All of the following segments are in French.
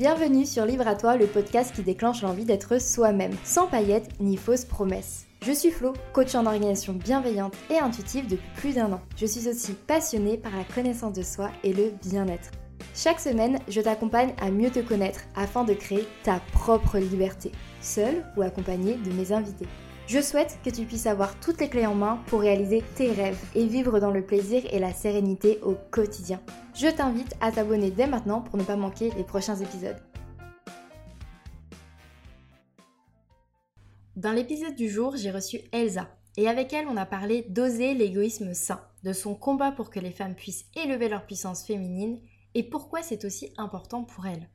Bienvenue sur Livre à toi, le podcast qui déclenche l'envie d'être soi-même, sans paillettes ni fausses promesses. Je suis Flo, coach en organisation bienveillante et intuitive depuis plus d'un an. Je suis aussi passionnée par la connaissance de soi et le bien-être. Chaque semaine, je t'accompagne à mieux te connaître afin de créer ta propre liberté, seule ou accompagnée de mes invités. Je souhaite que tu puisses avoir toutes les clés en main pour réaliser tes rêves et vivre dans le plaisir et la sérénité au quotidien. Je t'invite à t'abonner dès maintenant pour ne pas manquer les prochains épisodes. Dans l'épisode du jour, j'ai reçu Elsa. Et avec elle, on a parlé d'oser l'égoïsme sain, de son combat pour que les femmes puissent élever leur puissance féminine et pourquoi c'est aussi important pour elle.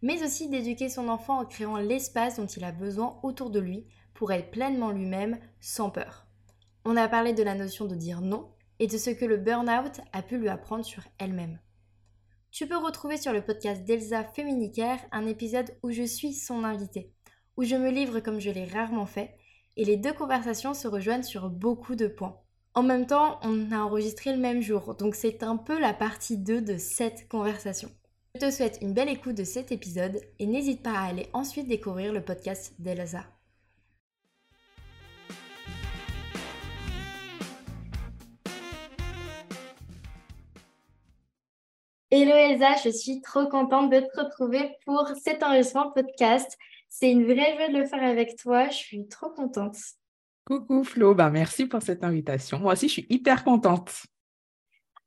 Mais aussi d'éduquer son enfant en créant l'espace dont il a besoin autour de lui pour être pleinement lui-même sans peur. On a parlé de la notion de dire non et de ce que le burn-out a pu lui apprendre sur elle-même. Tu peux retrouver sur le podcast d'Elsa Féminicaire un épisode où je suis son invitée, où je me livre comme je l'ai rarement fait, et les deux conversations se rejoignent sur beaucoup de points. En même temps, on a enregistré le même jour, donc c'est un peu la partie 2 de cette conversation. Je te souhaite une belle écoute de cet épisode et n'hésite pas à aller ensuite découvrir le podcast d'Elsa. Hello Elsa, je suis trop contente de te retrouver pour cet enregistrement podcast. C'est une vraie joie de le faire avec toi, je suis trop contente. Coucou Flo, bah, merci pour cette invitation. Moi aussi, je suis hyper contente.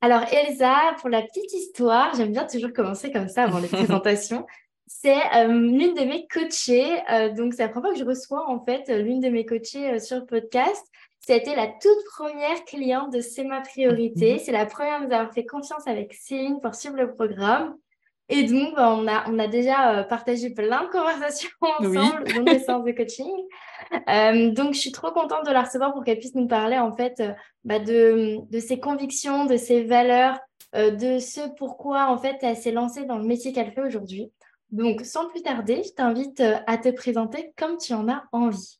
Alors Elsa, pour la petite histoire, j'aime bien toujours commencer comme ça avant les présentations. C'est euh, l'une de mes coachées, euh, donc c'est la première fois que je reçois en fait l'une de mes coachées euh, sur le podcast. C'était la toute première cliente de C'est ma priorité. Mhm. C'est la première à nous avoir fait confiance avec Céline pour suivre le programme. Et donc, bah, on, a, on a déjà euh, partagé plein de conversations ensemble dans des séances de coaching. Euh, donc, je suis trop contente de la recevoir pour qu'elle puisse nous parler en fait euh, bah, de, de, ses convictions, de ses valeurs, de ce pourquoi en fait elle s'est lancée dans le métier qu'elle fait aujourd'hui. Donc, sans plus tarder, je t'invite à te présenter comme tu en as envie.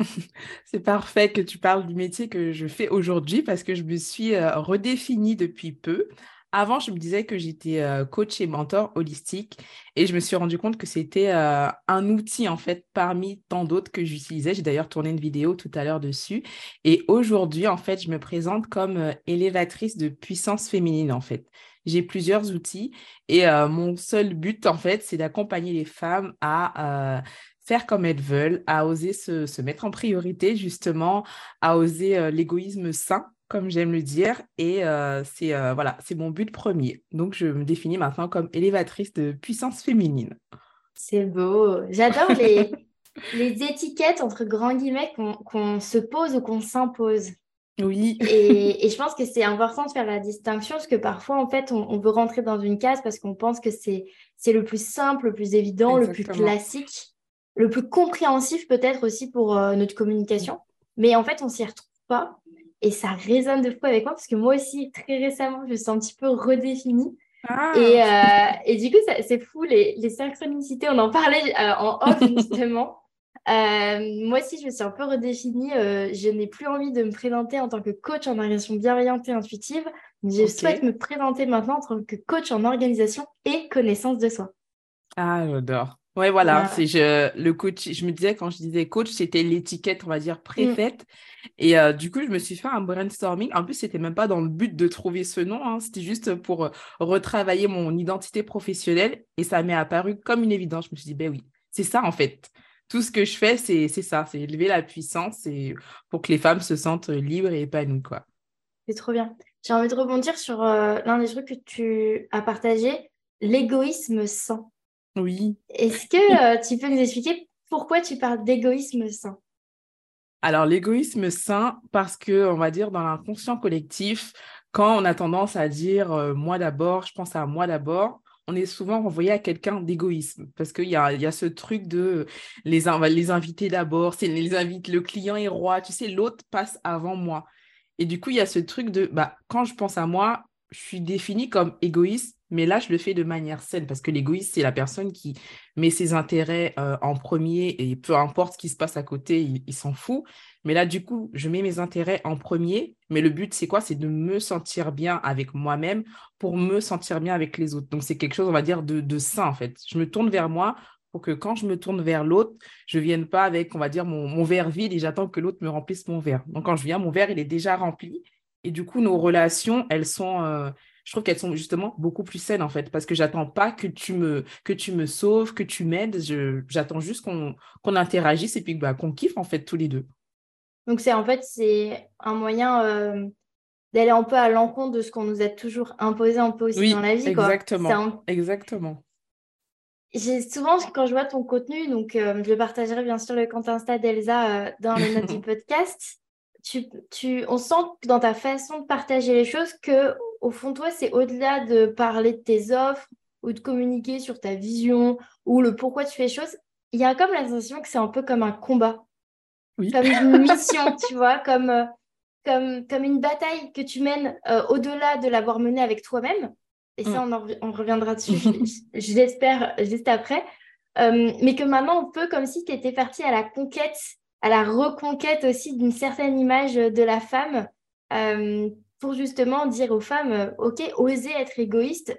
C'est parfait que tu parles du métier que je fais aujourd'hui parce que je me suis euh, redéfinie depuis peu. Avant, je me disais que j'étais euh, coach et mentor holistique et je me suis rendu compte que c'était euh, un outil en fait parmi tant d'autres que j'utilisais. J'ai d'ailleurs tourné une vidéo tout à l'heure dessus. Et aujourd'hui, en fait, je me présente comme élévatrice de puissance féminine en fait. J'ai plusieurs outils et mon seul but en fait, c'est d'accompagner les femmes à faire comme elles veulent, à oser se, mettre en priorité, justement, à oser euh, l'égoïsme sain, comme j'aime le dire. Et euh, c'est euh, voilà, c'est mon but premier. Donc, je me définis maintenant comme élévatrice de puissance féminine. C'est beau. J'adore les, les étiquettes, entre grands guillemets, qu'on se pose ou qu'on s'impose. Oui. et, je pense que c'est important de faire la distinction parce que parfois, en fait, on, veut rentrer dans une case parce qu'on pense que c'est le plus simple, le plus évident, le plus classique le plus compréhensif peut-être aussi pour euh, notre communication. Mais en fait, on s'y retrouve pas. Et ça résonne de fou avec moi parce que moi aussi, très récemment, je me suis un petit peu redéfinie. Ah. Et, euh, et, du coup, c'est fou, les, les, synchronicités, on en parlait euh, en off justement. moi aussi, je me suis un peu redéfinie. je n'ai plus envie de me présenter en tant que coach en organisation bienveillante et intuitive. Je souhaite me présenter maintenant en tant que coach en organisation et connaissance de soi. Ah, j'adore. Ouais, voilà, c'est je, le coach. Je me disais, quand je disais coach, c'était l'étiquette, on va dire, mmh. préfaite. Et euh, du coup, je me suis fait un brainstorming. En plus, c'était même pas dans le but de trouver ce nom, hein. c'était juste pour euh, retravailler mon identité professionnelle. Et ça m'est apparu comme une évidence. Je me suis dit, ben oui, c'est ça en fait. Tout ce que je fais, c'est ça, c'est élever la puissance et pour que les femmes se sentent libres et épanouies, quoi. C'est trop bien. J'ai envie de rebondir sur euh, l'un des trucs que tu as partagé, l'égoïsme sans. Oui. Est-ce que euh, tu peux nous expliquer pourquoi tu parles d'égoïsme sain? Alors, l'égoïsme sain, parce que, on va dire, dans l'inconscient collectif, quand on a tendance à dire euh, moi d'abord, je pense à moi d'abord, on est souvent renvoyé à quelqu'un d'égoïsme parce qu'il y a, y a ce truc de les, les inviter d'abord, c'est les invite, le client est roi, tu sais, l'autre passe avant moi. Et du coup, il y a ce truc de bah, quand je pense à moi, je suis définie comme égoïste mais là, je le fais de manière saine parce que l'égoïste, c'est la personne qui met ses intérêts euh, en premier et peu importe ce qui se passe à côté, il, s'en fout. Mais là, du coup, je mets mes intérêts en premier, mais le but, c'est quoi? C'est de me sentir bien avec moi-même pour me sentir bien avec les autres. Donc, c'est quelque chose, on va dire, de, sain, en fait. Je me tourne vers moi pour que quand je me tourne vers l'autre, je ne vienne pas avec, on va dire, mon, mon verre vide et j'attends que l'autre me remplisse mon verre. Donc, quand je viens, mon verre, il est déjà rempli. Et du coup, nos relations, elles sont, euh, je trouve qu'elles sont justement beaucoup plus saines en fait, parce que j'attends pas que tu me, que tu me sauves, que tu m'aides. J'attends juste qu'on qu'on interagisse et puis bah, qu'on kiffe en fait tous les deux. Donc c'est en fait c'est un moyen euh, d'aller un peu à l'encontre de ce qu'on nous a toujours imposé un peu aussi dans la vie. Exactement. Exactement. J'ai souvent quand je vois ton contenu, donc euh, je partagerai bien sûr le compte Insta d'Elsa dans les notes du podcast tu, on sent dans ta façon de partager les choses que au fond toi c'est au-delà de parler de tes offres ou de communiquer sur ta vision ou le pourquoi tu fais les choses il y a comme la sensation que c'est un peu comme un combat. Comme une mission tu vois comme, euh, comme, comme une bataille que tu mènes euh, au-delà de l'avoir menée avec toi-même. Et ça mm. on, reviendra dessus je, l'espère juste après. Euh, mais que maintenant on peut comme si tu étais parti à la conquête à la reconquête aussi d'une certaine image de la femme euh, pour justement dire aux femmes, euh, OK, osez être égoïste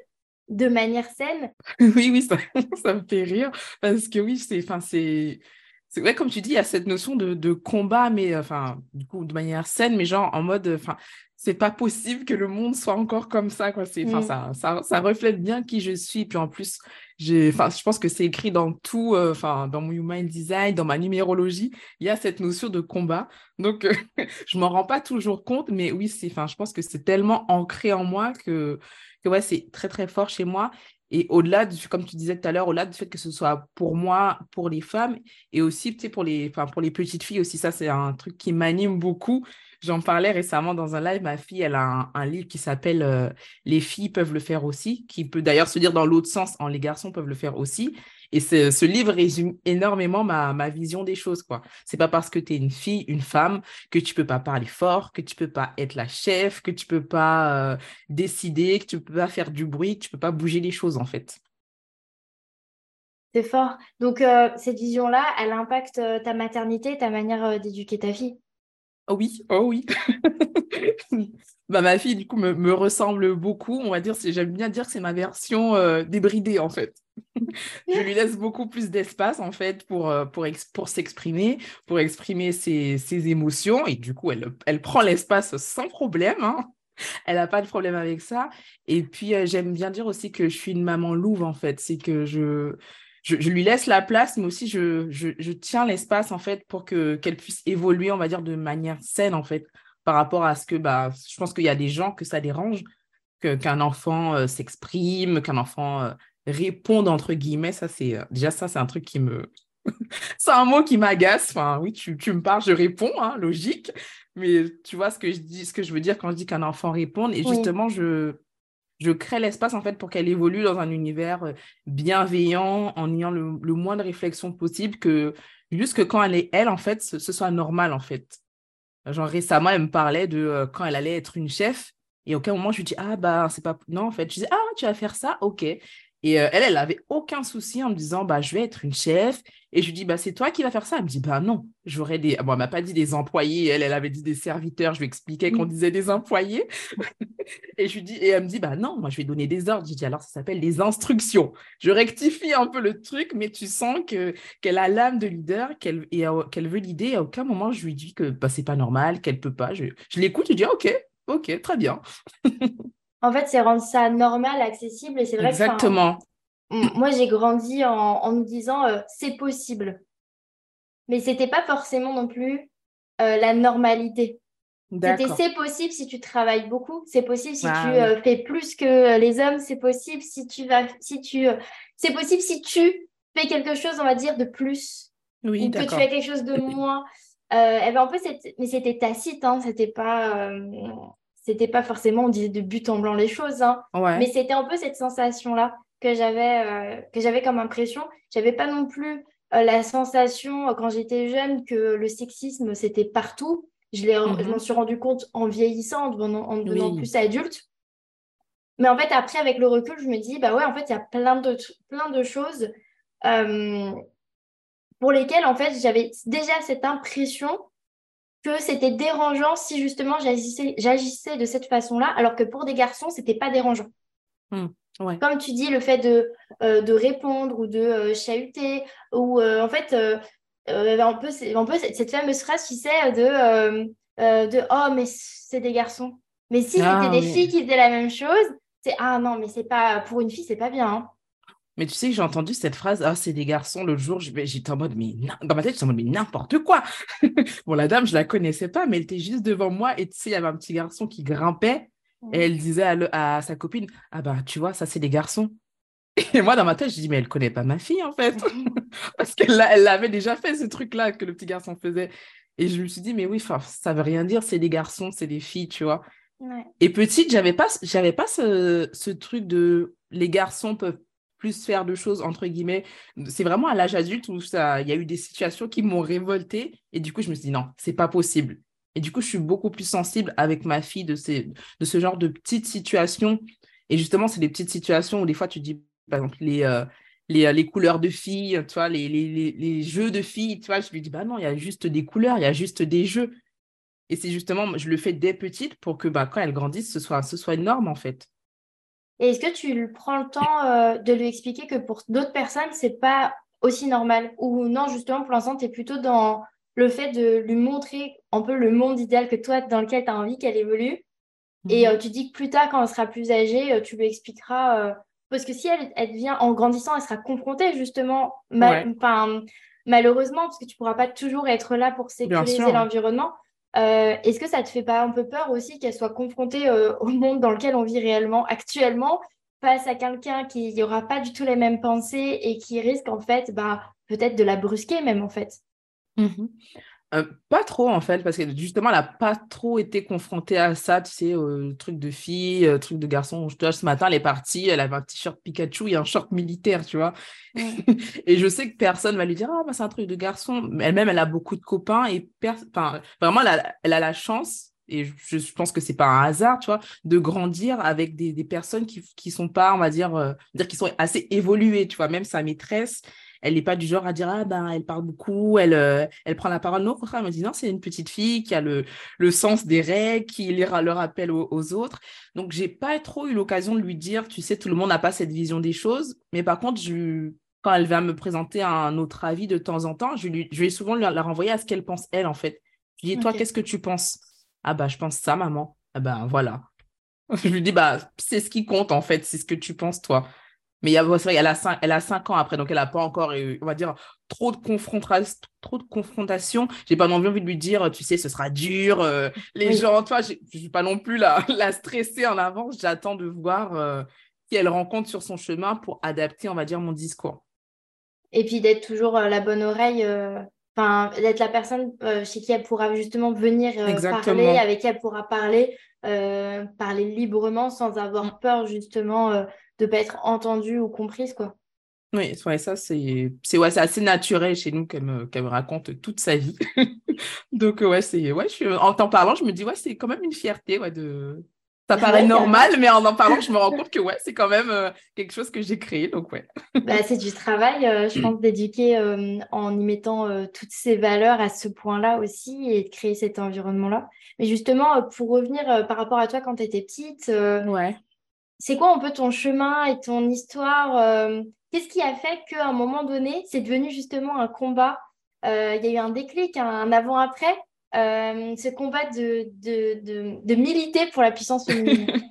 de manière saine. Oui, oui, ça, ça me fait rire parce que oui, c'est, enfin, c'est, c'est vrai, comme tu dis, il y a cette notion de, de, combat, mais enfin, du coup, de manière saine, mais genre en mode, enfin, c'est pas possible que le monde soit encore comme ça, quoi. C'est, enfin, mm. ça, ça, ça, reflète bien qui je suis. Puis en plus, je pense que c'est écrit dans tout, euh, enfin, dans mon human design, dans ma numérologie, il y a cette notion de combat. Donc, euh, je m'en rends pas toujours compte, mais oui, c'est, enfin, je pense que c'est tellement ancré en moi que, que ouais, c'est très très fort chez moi. Et au-delà, de, comme tu disais tout à l'heure, au-delà du fait que ce soit pour moi, pour les femmes, et aussi pour les, pour les petites filles aussi, ça c'est un truc qui m'anime beaucoup. J'en parlais récemment dans un live. Ma fille, elle a un, livre qui s'appelle euh, Les filles peuvent le faire aussi, qui peut d'ailleurs se dire dans l'autre sens, en les garçons peuvent le faire aussi. Et ce livre résume énormément ma, vision des choses. quoi. C'est pas parce que tu es une fille, une femme, que tu peux pas parler fort, que tu peux pas être la chef, que tu peux pas euh, décider, que tu peux pas faire du bruit, que tu peux pas bouger les choses en fait. C'est fort. Donc, euh, cette vision-là, elle impacte ta maternité, ta manière d'éduquer ta fille Oh oui, oh oui. bah, ma fille, du coup, me, ressemble beaucoup. On va dire, j'aime bien dire que c'est ma version euh, débridée, en fait. je lui laisse beaucoup plus d'espace, en fait, pour, euh, pour, pour s'exprimer, pour exprimer ses, ses, émotions. Et du coup, elle, elle prend l'espace sans problème. Hein. Elle n'a pas de problème avec ça. Et puis, euh, j'aime bien dire aussi que je suis une maman louve, en fait. C'est que je, je, lui laisse la place, mais aussi je, je, tiens l'espace en fait pour que qu'elle puisse évoluer, on va dire, de manière saine en fait, par rapport à ce que bah, je pense qu'il y a des gens que ça dérange, que, qu'un enfant euh, s'exprime, qu'un enfant euh, réponde entre guillemets. Ça c'est euh, déjà ça c'est un truc qui me c'est un mot qui m'agace. Enfin oui, tu, tu me parles, je réponds, hein, logique. Mais tu vois ce que je dis, ce que je veux dire quand je dis qu'un enfant réponde. Et justement, je je crée l'espace en fait pour qu'elle évolue dans un univers euh, bienveillant, en ayant le, moins de réflexion possible, que juste que quand elle est elle, en fait, ce, soit normal en fait. Genre récemment, elle me parlait de euh, quand elle allait être une chef, et aucun moment je lui dis ah bah c'est pas non en fait, je disais ah tu vas faire ça, ok. Et euh, elle, elle avait aucun souci en me disant, bah, je vais être une chef. Et je lui dis, bah, c'est toi qui vas faire ça. Elle me dit, bah, non, j'aurais des. Bon, elle m'a pas dit des employés, elle, elle avait dit des serviteurs. Je lui expliquais qu'on disait des employés. et je lui dis, et elle me dit, bah, non, moi, je vais donner des ordres. Je dis, alors, ça s'appelle des instructions. Je rectifie un peu le truc, mais tu sens que qu'elle a l'âme de leader, qu'elle qu'elle veut l'idée. À aucun moment, je lui dis que bah, c'est pas normal, qu'elle peut pas. Je, je l'écoute, je dis, ok, ok, très bien. En fait, c'est rendre ça normal, accessible. Et c'est vrai Exactement. Que, moi, j'ai grandi en, me disant euh, c'est possible. Mais c'était pas forcément non plus euh, la normalité. C'était c'est possible si tu travailles beaucoup, c'est possible si ah tu euh, fais plus que les hommes, c'est possible si tu vas, si tu, c'est possible si tu fais quelque chose, on va dire, de plus. Oui, ou que tu fais quelque chose de moins. Eh ben, en fait, mais c'était tacite, hein, c'était pas c'était pas forcément on disait de but en blanc les choses hein. mais c'était un peu cette sensation là que j'avais euh, que j'avais comme impression. J'avais pas non plus euh, la sensation euh, quand j'étais jeune que le sexisme c'était partout. Je l'ai je m'en mhm. suis rendu compte en vieillissant en devenant, en devenant plus adulte. Mais en fait, après, avec le recul, je me dis, bah ouais, en fait, il y a plein de, plein de choses euh, pour lesquelles, en fait, j'avais déjà cette impression que c'était dérangeant si justement j'agissais de cette façon-là, alors que pour des garçons, c'était pas dérangeant. Mmh, Comme tu dis, le fait de, euh, de répondre ou de euh, chahuter, ou en fait, un, peu, un peu cette fameuse phrase, tu sais, de, de Oh, mais c'est des garçons. Mais si ah c'était des filles qui faisaient la même chose, c'est ah non, mais c'est pas pour une fille, c'est pas bien. Hein. Mais tu sais que j'ai entendu cette phrase, ah, c'est des garçons. L'autre jour, j'étais en mode, mais dans ma tête, j'étais en mode, mais n'importe quoi. bon, la dame, je la connaissais pas, mais elle était juste devant moi. Et tu sais, il y avait un petit garçon qui grimpait. Et elle disait à, sa copine, ah bah, tu vois, ça, c'est des garçons. Et moi, dans ma tête, je dis, mais elle connaît pas ma fille, en fait. Parce qu'elle elle avait déjà fait ce truc-là que le petit garçon faisait. Et je me suis dit, mais oui, ça veut rien dire, c'est des garçons, c'est des filles, tu vois. Et petite, j'avais pas, j'avais pas ce, ce, truc de les garçons peuvent plus faire de choses, entre guillemets. C'est vraiment à l'âge adulte où il y a eu des situations qui m'ont révoltée. Et du coup, je me suis dit, non, c'est pas possible. Et du coup, je suis beaucoup plus sensible avec ma fille de, ce genre de petites situations. Et justement, c'est des petites situations où des fois, tu dis, par exemple, les, euh, euh, couleurs de filles, tu vois, les, jeux de filles, tu vois, je lui dis, bah non, il y a juste des couleurs, il y a juste des jeux. Et c'est justement, je le fais dès petite pour que bah, quand elle grandisse, ce soit, ce en fait. Et est-ce que tu prends le temps euh, de lui expliquer que pour d'autres personnes, c'est pas aussi normal? Ou non, justement, pour l'instant, tu es plutôt dans le fait de lui montrer un peu le monde idéal que toi, dans lequel tu as envie qu'elle évolue. Et mhm. euh, tu dis que plus tard, quand elle sera plus âgée, euh, tu lui expliqueras. parce que si elle, elle vient en grandissant, elle sera confrontée justement, malheureusement, parce que tu pourras pas toujours être là pour sécuriser l'environnement. Euh, est-ce que ça te fait pas un peu peur aussi qu'elle soit confrontée euh, au monde dans lequel on vit réellement actuellement face à quelqu'un qui n'aura pas du tout les mêmes pensées et qui risque en fait bah, peut-être de la brusquer même en fait? Mmh euh, pas trop en fait, parce que justement, elle n'a pas trop été confrontée à ça, tu sais, truc de fille, truc de garçon. Je ce matin, elle est partie, elle avait un t-shirt Pikachu et un short militaire, tu vois. et je sais que personne va lui dire, ah, bah, c'est un truc de garçon. Elle-même, elle a beaucoup de copains et vraiment, elle a, la chance et je, pense que c'est pas un hasard, tu vois, de grandir avec des, personnes qui, qui sont pas, on va dire, dire qui sont assez évoluées, tu vois, même sa maîtresse, elle n'est pas du genre à dire ah ben elle parle beaucoup, elle, euh, elle prend la parole. Non, au contraire, elle me dit non, c'est une petite fille qui a le, le sens des règles, qui les, le rappelle aux, autres. Donc j'ai pas trop eu l'occasion de lui dire, tu sais, tout le monde n'a pas cette vision des choses, mais par contre, je, quand elle va me présenter un autre avis de temps en temps, je, lui, je vais souvent la renvoyer à ce qu'elle pense elle en fait. Je lui dis toi, qu'est-ce que tu penses? Ah bah je pense ça, maman. Ah ben voilà. Je lui dis bah c'est ce qui compte en fait, c'est ce que tu penses toi. Mais vrai, elle a, cinq, elle a ans après, donc elle n'a pas encore, on va dire, trop de, confrontation, trop de confrontation. J'ai pas envie de lui dire, tu sais, ce sera dur. Euh, les gens, tu vois, je ne suis pas non plus la, la stresser en avance. J'attends de voir euh, qui elle rencontre sur son chemin pour adapter, on va dire, mon discours. Et puis d'être toujours euh, la bonne oreille, enfin, d'être la personne chez qui elle pourra justement venir parler, avec qui elle pourra parler, parler librement sans avoir mm. peur, justement de pas être entendue ou comprise, quoi. Oui, ouais, ça, c'est ouais, assez naturel chez nous qu'elle me, me, raconte toute sa vie. Donc, ouais, c'est ouais, je en t'en parlant, je me dis, ouais, c'est quand même une fierté ouais, de. Ça paraît normal, mais en en parlant, je me rends compte que ouais, c'est quand même euh, quelque chose que j'ai créé. Donc, ouais. Bah, c'est du travail, euh, je pense, d'éduquer euh, en y mettant toutes ces valeurs à ce point-là aussi et de créer cet environnement-là. Mais justement, pour revenir par rapport à toi quand tu étais petite, ouais c'est quoi un peu ton chemin et ton histoire euh, Qu'est-ce qui a fait qu'à un moment donné, c'est devenu justement un combat euh, Il y a eu un déclic, un avant-après, euh, ce combat de, de, militer pour la puissance féminine?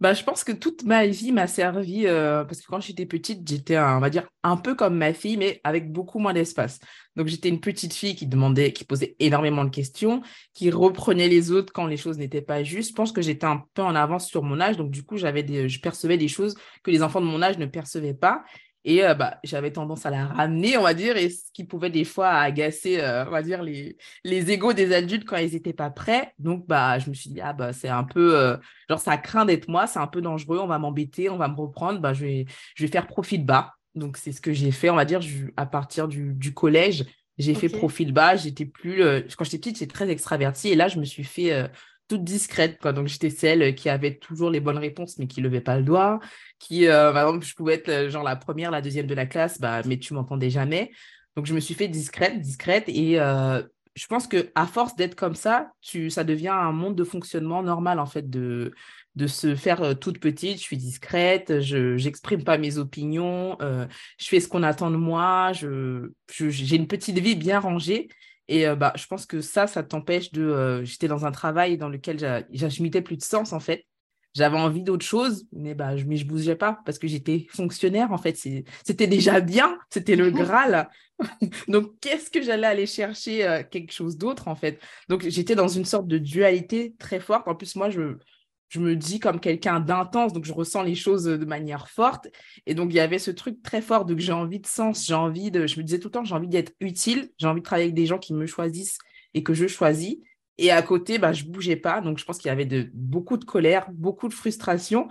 Bah, je pense que toute ma vie m'a servi, euh, parce que quand j'étais petite, j'étais, on va dire, un peu comme ma fille, mais avec beaucoup moins d'espace. Donc, j'étais une petite fille qui demandait, qui posait énormément de questions, qui reprenait les autres quand les choses n'étaient pas justes. Je pense que j'étais un peu en avance sur mon âge, donc du coup, j'avais je percevais des choses que les enfants de mon âge ne percevaient pas. Et euh, bah, j'avais tendance à la ramener, on va dire, et ce qui pouvait des fois agacer, euh, on va dire, les, les égaux des adultes quand ils n'étaient pas prêts. Donc, bah, je me suis dit, ah, bah, c'est un peu, euh, genre, ça craint d'être moi, c'est un peu dangereux, on va m'embêter, on va me reprendre, bah, je, vais, je vais faire profil bas. Donc, c'est ce que j'ai fait, on va dire, à partir du, du collège, j'ai fait profil bas. J'étais plus, quand j'étais petite, j'étais très extravertie, et là, je me suis fait toute discrète. Quoi. Donc, j'étais celle qui avait toujours les bonnes réponses, mais qui ne levait pas le doigt. Qui, euh, par exemple, je pouvais être euh, genre la première, la deuxième de la classe, bah, mais tu m'entendais jamais. Donc, je me suis fait discrète, discrète. Et euh, je pense qu'à force d'être comme ça, tu, ça devient un monde de fonctionnement normal, en fait, de, de se faire toute petite. Je suis discrète, je n'exprime pas mes opinions, je fais ce qu'on attend de moi, je, j'ai une petite vie bien rangée. Et bah, je pense que ça, ça t'empêche de. J'étais dans un travail dans lequel mettais plus de sens, en fait. J'avais envie d'autre chose, mais bah, je ne je bougeais pas parce que j'étais fonctionnaire, en fait. C'était déjà bien, c'était le Graal. Donc, qu'est-ce que j'allais aller chercher quelque chose d'autre, en fait? Donc, j'étais dans une sorte de dualité très forte. En plus, moi, je, je me dis comme quelqu'un d'intense, donc je ressens les choses de manière forte. Et donc, il y avait ce truc très fort de que j'ai envie de sens, j'ai envie de, je me disais tout le temps, j'ai envie d'être utile, j'ai envie de travailler avec des gens qui me choisissent et que je choisis. Et à côté, bah, je bougeais pas. Donc, je pense qu'il y avait de, beaucoup de colère, beaucoup de frustration.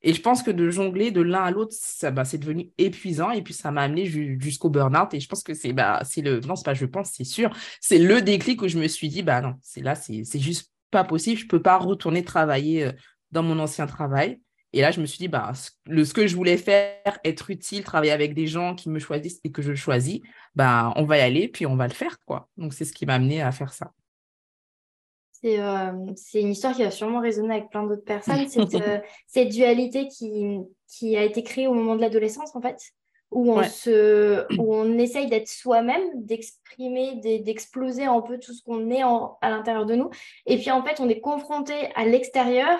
Et je pense que de jongler de l'un à l'autre, bah, c'est devenu épuisant. Et puis, ça m'a amené jusqu'au burn-out. Et je pense que c'est, bah, c'est le, non, c'est pas, je pense, c'est sûr. C'est le déclic où je me suis dit, bah non, c'est là, c'est juste pas possible, je peux pas retourner travailler euh, dans mon ancien travail. Et là, je me suis dit, bah, le, ce que je voulais faire, être utile, travailler avec des gens qui me choisissent et que je choisis, bah, on va y aller, puis on va le faire. quoi. Donc, c'est ce qui m'a amené à faire ça. C'est euh, une histoire qui va sûrement résonner avec plein d'autres personnes. Cette, euh, cette dualité qui, qui a été créée au moment de l'adolescence, en fait, où on, se, où on essaye d'être soi-même, d'exprimer, d'exploser un peu tout ce qu'on est à l'intérieur de nous. Et puis en fait, on est confronté à l'extérieur,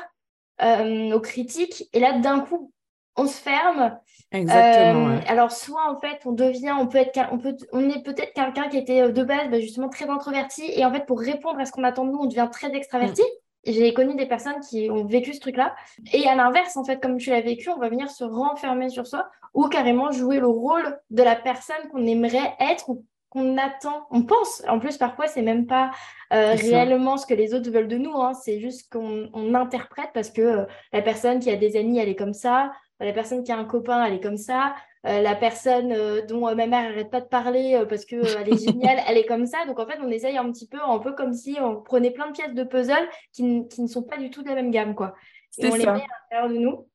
euh, aux critiques, et là, d'un coup, on se ferme. Exactement. Euh, alors, soit en fait, on devient, on peut être, on peut, on est peut-être quelqu'un qui était euh, de base bah, justement très introverti, et en fait, pour répondre à ce qu'on attend de nous, on devient très extraverti. J'ai connu des personnes qui ont vécu ce truc-là. Et à l'inverse, en fait, comme tu l'as vécu, on va venir se renfermer sur soi ou carrément jouer le rôle de la personne qu'on aimerait être ou qu'on attend. On pense. En plus, parfois, c'est même pas euh, réellement ce que les autres veulent de nous. Hein. C'est juste qu'on interprète parce que euh, la personne qui a des amis, elle est comme ça. La personne qui a un copain, elle est comme ça. Euh, la personne euh, dont euh, ma mère n'arrête pas de parler parce qu'elle est géniale, elle est comme ça. Donc en fait, on essaye un petit peu, un peu comme si on prenait plein de pièces de puzzle qui, ne sont pas du tout de la même gamme. Quoi. Et on les met à l'intérieur de nous.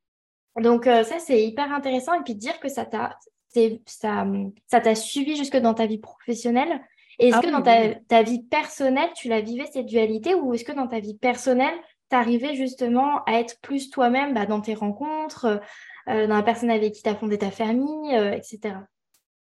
Donc ça, c'est hyper intéressant. Et puis dire que ça t'a ça, ça t'a suivi jusque dans ta vie professionnelle. Est-ce ah que dans ta, ta, vie personnelle, tu la vivais cette dualité ou est-ce que dans ta vie personnelle, tu arrivais justement à être plus toi-même bah, dans tes rencontres, dans la personne avec qui tu as fondé ta famille, euh, etc.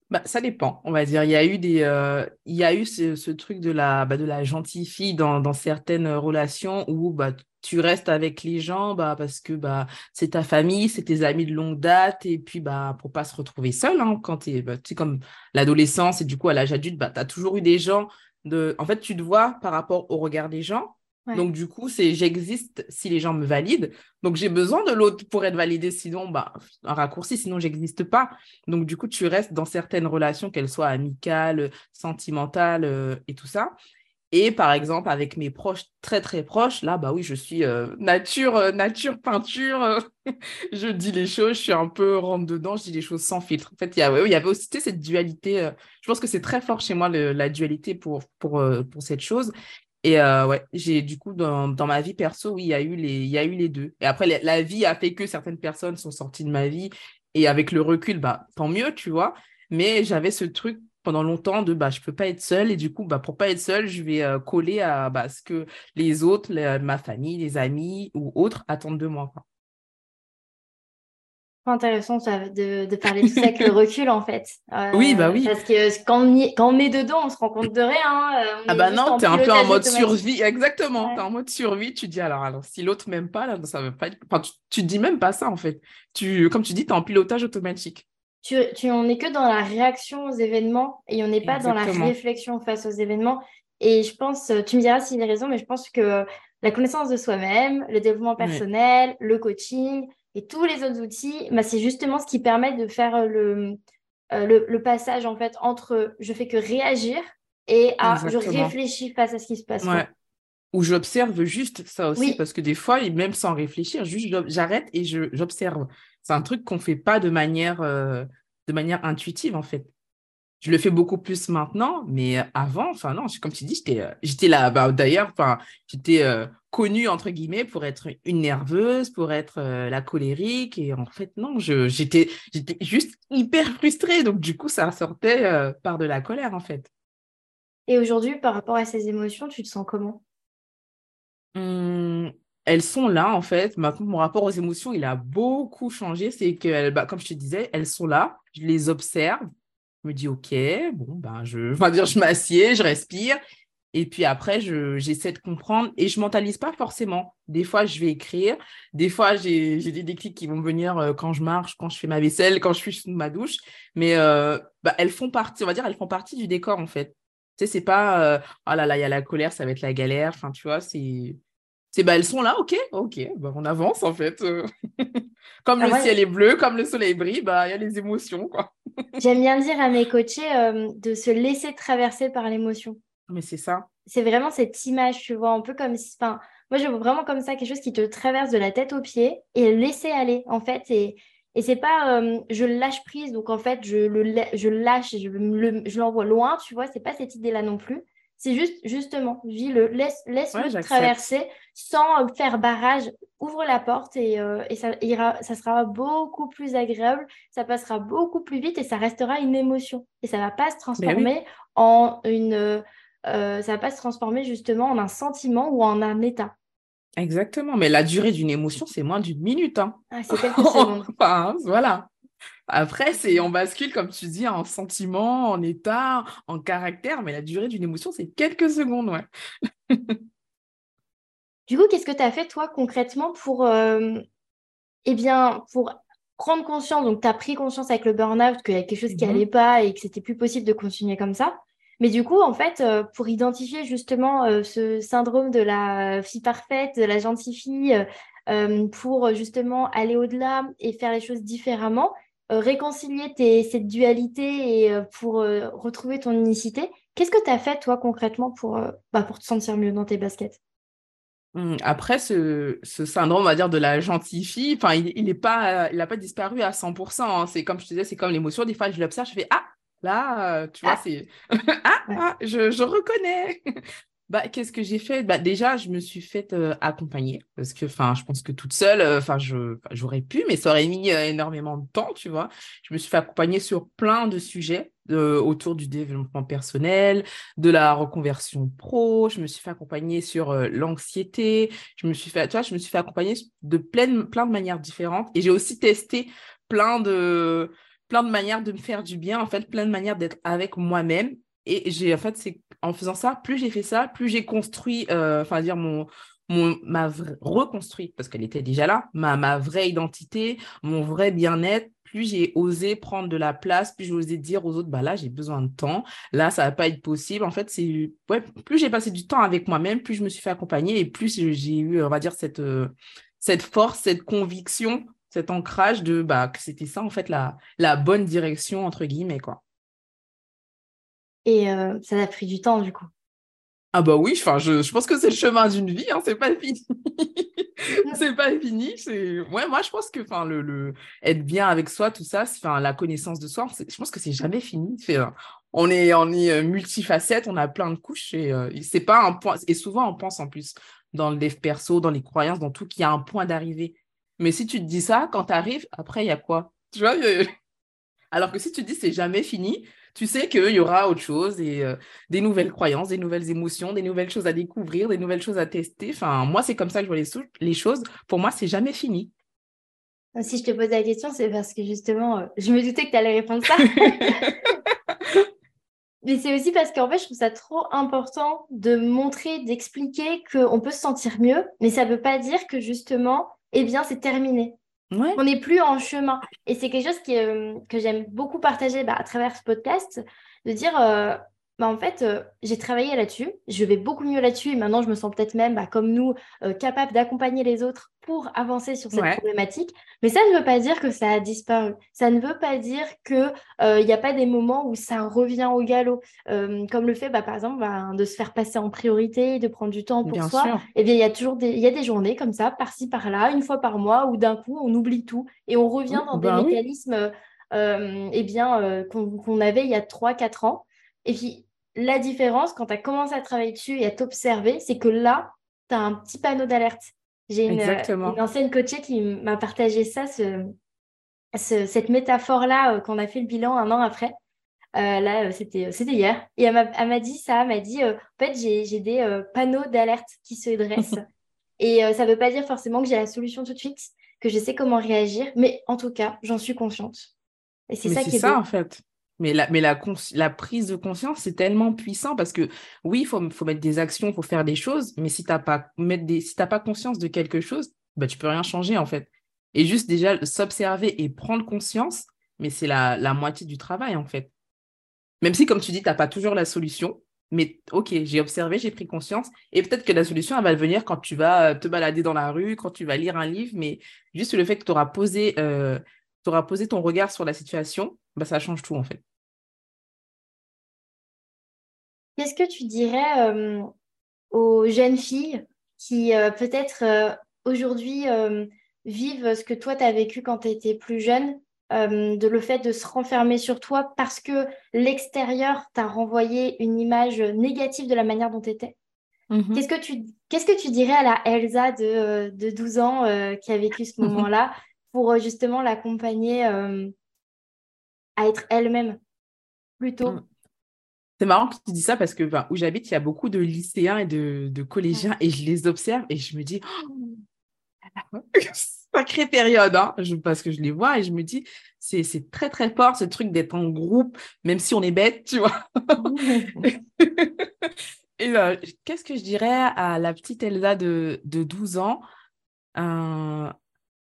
Bah, ça dépend, on va dire. Il y a eu, des, euh, il y a eu ce, truc de la, bah, de la gentille fille dans, certaines relations où bah, tu restes avec les gens bah, parce que bah, c'est ta famille, c'est tes amis de longue date, et puis bah, pour pas se retrouver seul, hein, quand tu es, bah, tu comme l'adolescence et du coup à l'âge adulte, bah, tu as toujours eu des gens. De... En fait, tu te vois par rapport au regard des gens, donc, du coup, c'est j'existe si les gens me valident. Donc, j'ai besoin de l'autre pour être validé. Sinon, bah, un raccourci, sinon, j'existe pas. Donc, du coup, tu restes dans certaines relations, qu'elles soient amicales, sentimentales euh, et tout ça. Et par exemple, avec mes proches très, très proches, là, bah oui, je suis euh, nature, euh, nature, peinture. je dis les choses, je suis un peu rentre dedans, je dis les choses sans filtre. En fait, il y, il y avait aussi cette dualité. je pense que c'est très fort chez moi, la dualité pour, pour, pour cette chose. Et euh, ouais, j'ai du coup, dans, dans, ma vie perso, oui, il y, a eu les, y a eu les deux. Et après, la, vie a fait que certaines personnes sont sorties de ma vie. Et avec le recul, bah, tant mieux, tu vois. Mais j'avais ce truc pendant longtemps de bah, je peux pas être seule. Et du coup, bah, pour pas être seule, je vais euh, coller à bah, ce que les autres, ma famille, les amis ou autres attendent de moi. Intéressant de, de, parler de ça avec le recul en fait. oui, bah oui. Parce que quand on, quand on est dedans, on se rend compte de rien. Euh, ah bah non, tu es un peu en mode survie. Exactement, tu es en mode survie. Tu dis alors, alors si l'autre m'aime pas, là, ça veut pas être... enfin, tu, tu dis même pas ça en fait. Tu, comme tu dis, tu es en pilotage automatique. Tu, tu, on n'est que dans la réaction aux événements et on n'est pas dans la réflexion face aux événements. Et je pense, tu me diras s'il a raison, mais je pense que la connaissance de soi-même, le développement personnel, le coaching, et tous les autres outils, bah, c'est justement ce qui permet de faire euh, euh, le, le, passage en fait entre je fais que réagir et à je réfléchis face à ce qui se passe. Ou j'observe juste ça aussi, parce que des fois, même sans réfléchir, juste j'arrête et j'observe. C'est un truc qu'on ne fait pas de manière, euh, de manière intuitive en fait. je le fais beaucoup plus maintenant, mais avant, enfin non, comme tu dis, j'étais, j'étais là. Bah, d'ailleurs, enfin, j'étais euh, connue entre guillemets pour être une nerveuse, pour être euh, la colérique, et en fait non, j'étais, j'étais juste hyper frustrée. Donc du coup, ça sortait par de la colère en fait. Et aujourd'hui, par rapport à ces émotions, tu te sens comment? Mmh, Elles sont là en fait. Maintenant, mon rapport aux émotions, il a beaucoup changé. C'est que, bah, comme je te disais, elles sont là. Je les observe je me dis, OK, bon, ben, je, dire, je m'assieds, je respire. Et puis après, j'essaie de comprendre et je mentalise pas forcément. Des fois, je vais écrire. Des fois, j'ai des déclics qui vont venir euh, quand je marche, quand je fais ma vaisselle, quand je suis sous ma douche. Mais euh, bah, elles font partie, on va dire, elles font partie du décor, en fait. Tu sais, c'est pas, euh, oh là là, il y a la colère, ça va être la galère. Enfin, tu vois, c'est c'est bah elles sont là, ok, ok, bah, on avance en fait. comme ah le ciel est bleu, comme le soleil brille, bah il y a les émotions quoi. J'aime bien dire à mes coachés euh, de se laisser traverser par l'émotion. Mais c'est ça. C'est vraiment cette image, tu vois, un peu comme si, enfin, moi je vois vraiment comme ça quelque chose qui te traverse de la tête aux pieds et laisser aller en fait et et c'est pas euh, je lâche prise donc en fait je le je lâche je l'envoie loin, tu vois, c'est pas cette idée là non plus. C'est juste, justement, vis le, laisse, laisse le traverser sans faire barrage. Ouvre la porte et, euh, et ça, ira, ça sera beaucoup plus agréable, ça passera beaucoup plus vite et ça restera une émotion. Et ça va pas se ben transformer en une. Euh, ça va pas se transformer justement en un sentiment ou en un état. Exactement, mais la durée d'une émotion, c'est moins d'une minute. Hein. Ah, c'est quelques secondes. voilà. Après, c'est on bascule, comme tu dis, en sentiment, en état, en caractère, mais la durée d'une émotion, c'est quelques secondes, ouais. du coup, qu'est-ce que tu as fait, toi, concrètement, pour, euh, eh bien, pour prendre conscience, donc tu as pris conscience avec le burn-out qu'il y a quelque chose qui n'allait mmh pas et que c'était plus possible de continuer comme ça. Mais du coup, en fait, euh, pour identifier justement euh, ce syndrome de la fille parfaite, de la gentille fille, pour justement aller au-delà et faire les choses différemment, euh, réconcilier cette dualité et euh, pour euh, retrouver ton unicité. Qu'est-ce que tu as fait, toi, concrètement, pour, bah, pour te sentir mieux dans tes baskets? Mmh, après, ce, syndrome, on va dire, de la gentille fille, il n'a pas, pas disparu à 100%. Hein. C'est comme je te disais, c'est comme l'émotion. Des fois, je l'observe, je fais Ah, là, tu vois, ah. c'est ah, ah, je, je reconnais. Bah, qu'est-ce que j'ai fait? Bah, Déjà, je me suis fait euh, accompagner parce que je pense que toute seule, euh, je, j'aurais pu, mais ça aurait mis euh, énormément de temps, tu vois. Je me suis fait accompagner sur plein de sujets autour du développement personnel, de la reconversion pro. Je me suis fait accompagner sur l'anxiété. Je me suis fait, tu vois, je me suis fait accompagner de plein, plein de manières différentes. Et j'ai aussi testé plein de, plein de manières de me faire du bien, en fait, plein de manières d'être avec moi-même et j'ai en fait, c'est en faisant ça, plus j'ai fait ça, plus j'ai construit, euh, enfin dire mon, mon ma reconstruit parce qu'elle était déjà là, ma, ma vraie identité, mon vrai bien-être. Plus j'ai osé prendre de la place, plus j'ai osé dire aux autres, bah là j'ai besoin de temps, là ça va pas être possible. En fait, c'est ouais, plus j'ai passé du temps avec moi-même, plus je me suis fait accompagner et plus j'ai eu, on va dire cette euh, cette force, cette conviction, cet ancrage de bah que c'était ça en fait la la bonne direction entre guillemets quoi. Et euh, ça a pris du temps, du coup? Ah bah oui, enfin, je, je pense que c'est le chemin d'une vie, hein, c'est pas fini. c'est pas fini. C'est... Ouais, moi, je pense que enfin, le, le, être bien avec soi, tout ça, enfin, la connaissance de soi, je pense que c'est jamais fini. Euh, on est, on est euh, multifacette, on a plein de couches et c'est pas un point. Et souvent, on pense en plus dans le dev perso, dans les croyances, dans tout, qu'il y a un point d'arrivée. Mais si tu te dis ça, quand tu arrives, après, il y a quoi? Tu vois Alors que si tu te dis c'est jamais fini, tu sais qu'il y aura autre chose et euh, des nouvelles croyances, des nouvelles émotions, des nouvelles choses à découvrir, des nouvelles choses à tester. Enfin, moi, c'est comme ça que je vois les, les choses. Pour moi, c'est jamais fini. Euh, si je te pose la question, c'est parce que justement, euh, je me doutais que tu allais répondre ça. Mais c'est aussi parce qu'en fait, je trouve ça trop important de montrer, d'expliquer qu'on peut se sentir mieux, mais ça ne veut pas dire que justement, eh bien, c'est terminé. On n'est plus en chemin. Et c'est quelque chose euh, que j'aime beaucoup partager bah, à travers ce podcast, de dire, euh, bah, en fait, euh, j'ai travaillé là-dessus, je vais beaucoup mieux là-dessus et maintenant je me sens peut-être même, bah, comme nous, euh, capable d'accompagner les autres pour avancer sur cette problématique. Mais ça ne veut pas dire que ça a disparu. Ça ne veut pas dire qu'il euh, n'y a pas des moments où ça revient au galop, comme le fait, bah, par exemple, bah, de se faire passer en priorité, de prendre du temps pour soi. Et eh bien, il y a toujours des, il y a des journées comme ça, par-ci, par-là, une fois par mois, où d'un coup, on oublie tout et on revient dans des mécanismes eh bien, qu'on avait il y a 3-4 ans. Et puis, la différence, quand tu as commencé à travailler dessus et à t'observer, c'est que là, tu as un petit panneau d'alerte. J'ai une, ancienne coachée qui m'a partagé ça, ce, cette métaphore-là, qu'on a fait le bilan un an après. Euh, là, euh, c'était, euh, c'était hier. Et elle m'a, dit ça, elle m'a dit, en fait, j'ai, des panneaux d'alerte qui se dressent. et ça ne veut pas dire forcément que j'ai la solution tout de suite, que je sais comment réagir, mais en tout cas, j'en suis consciente. Et c'est ça qui est ça, en fait. Mais, la, prise de conscience, c'est tellement puissant parce que oui, il faut, mettre des actions, il faut faire des choses, mais si tu n'as pas, si pas conscience de quelque chose, bah, tu peux rien changer, en fait. Et juste déjà s'observer et prendre conscience, mais c'est la, moitié du travail, en fait. Même si, comme tu dis, tu n'as pas toujours la solution, mais ok, j'ai observé, j'ai pris conscience, et peut-être que la solution, elle va venir quand tu vas te balader dans la rue, quand tu vas lire un livre, mais juste le fait que tu auras posé, euh, auras posé ton regard sur la situation, bah, ça change tout en fait. Qu'est-ce que tu dirais euh, aux jeunes filles qui euh, peut-être aujourd'hui vivent ce que toi, tu as vécu quand tu étais plus jeune euh, de le fait de se renfermer sur toi parce que l'extérieur t'a renvoyé une image négative de la manière dont tu étais. Mhm. Qu'est-ce que tu qu'est-ce que tu dirais à la Elsa de, de 12 ans euh, qui a vécu ce moment-là pour euh, justement l'accompagner à être elle-même plutôt mm. C'est marrant que tu dis ça parce que où j'habite, il y a beaucoup de lycéens et de, collégiens et je les observe et je me dis, oh, sacrée période, hein, parce que je les vois et je me dis, c'est, très très fort ce truc d'être en groupe, même si on est bête, tu vois. et euh, qu'est-ce que je dirais à la petite Elsa de, de 12 ans? Euh,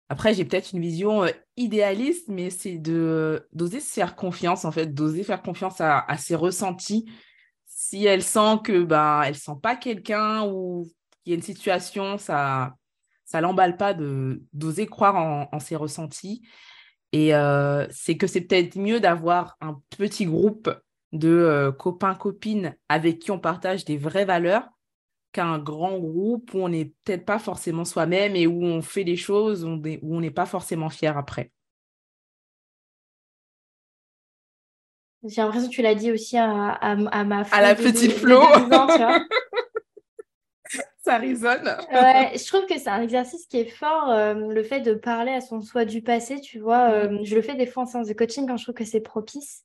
Après, j'ai peut-être une vision euh, idéaliste, mais c'est de, d'oser se faire confiance, en fait, d'oser faire confiance à, ses ressentis. Si elle sent que ben, elle sent pas quelqu'un ou qu'il y a une situation, ça ça l'emballe pas de d'oser croire en, ses ressentis. Et euh, c'est que c'est peut-être mieux d'avoir un petit groupe de euh, copains, copines avec qui on partage des vraies valeurs qu'un grand groupe où on n'est peut-être pas forcément soi-même et où on fait des choses où on n'est pas forcément fier après. J'ai l'impression que tu l'as dit aussi à, ma À la petite Flo. ça résonne. ouais, je trouve que c'est un exercice qui est fort, euh, le fait de parler à son soi du passé, tu vois. Euh, mm. je le fais des fois en séance de coaching quand je trouve que c'est propice.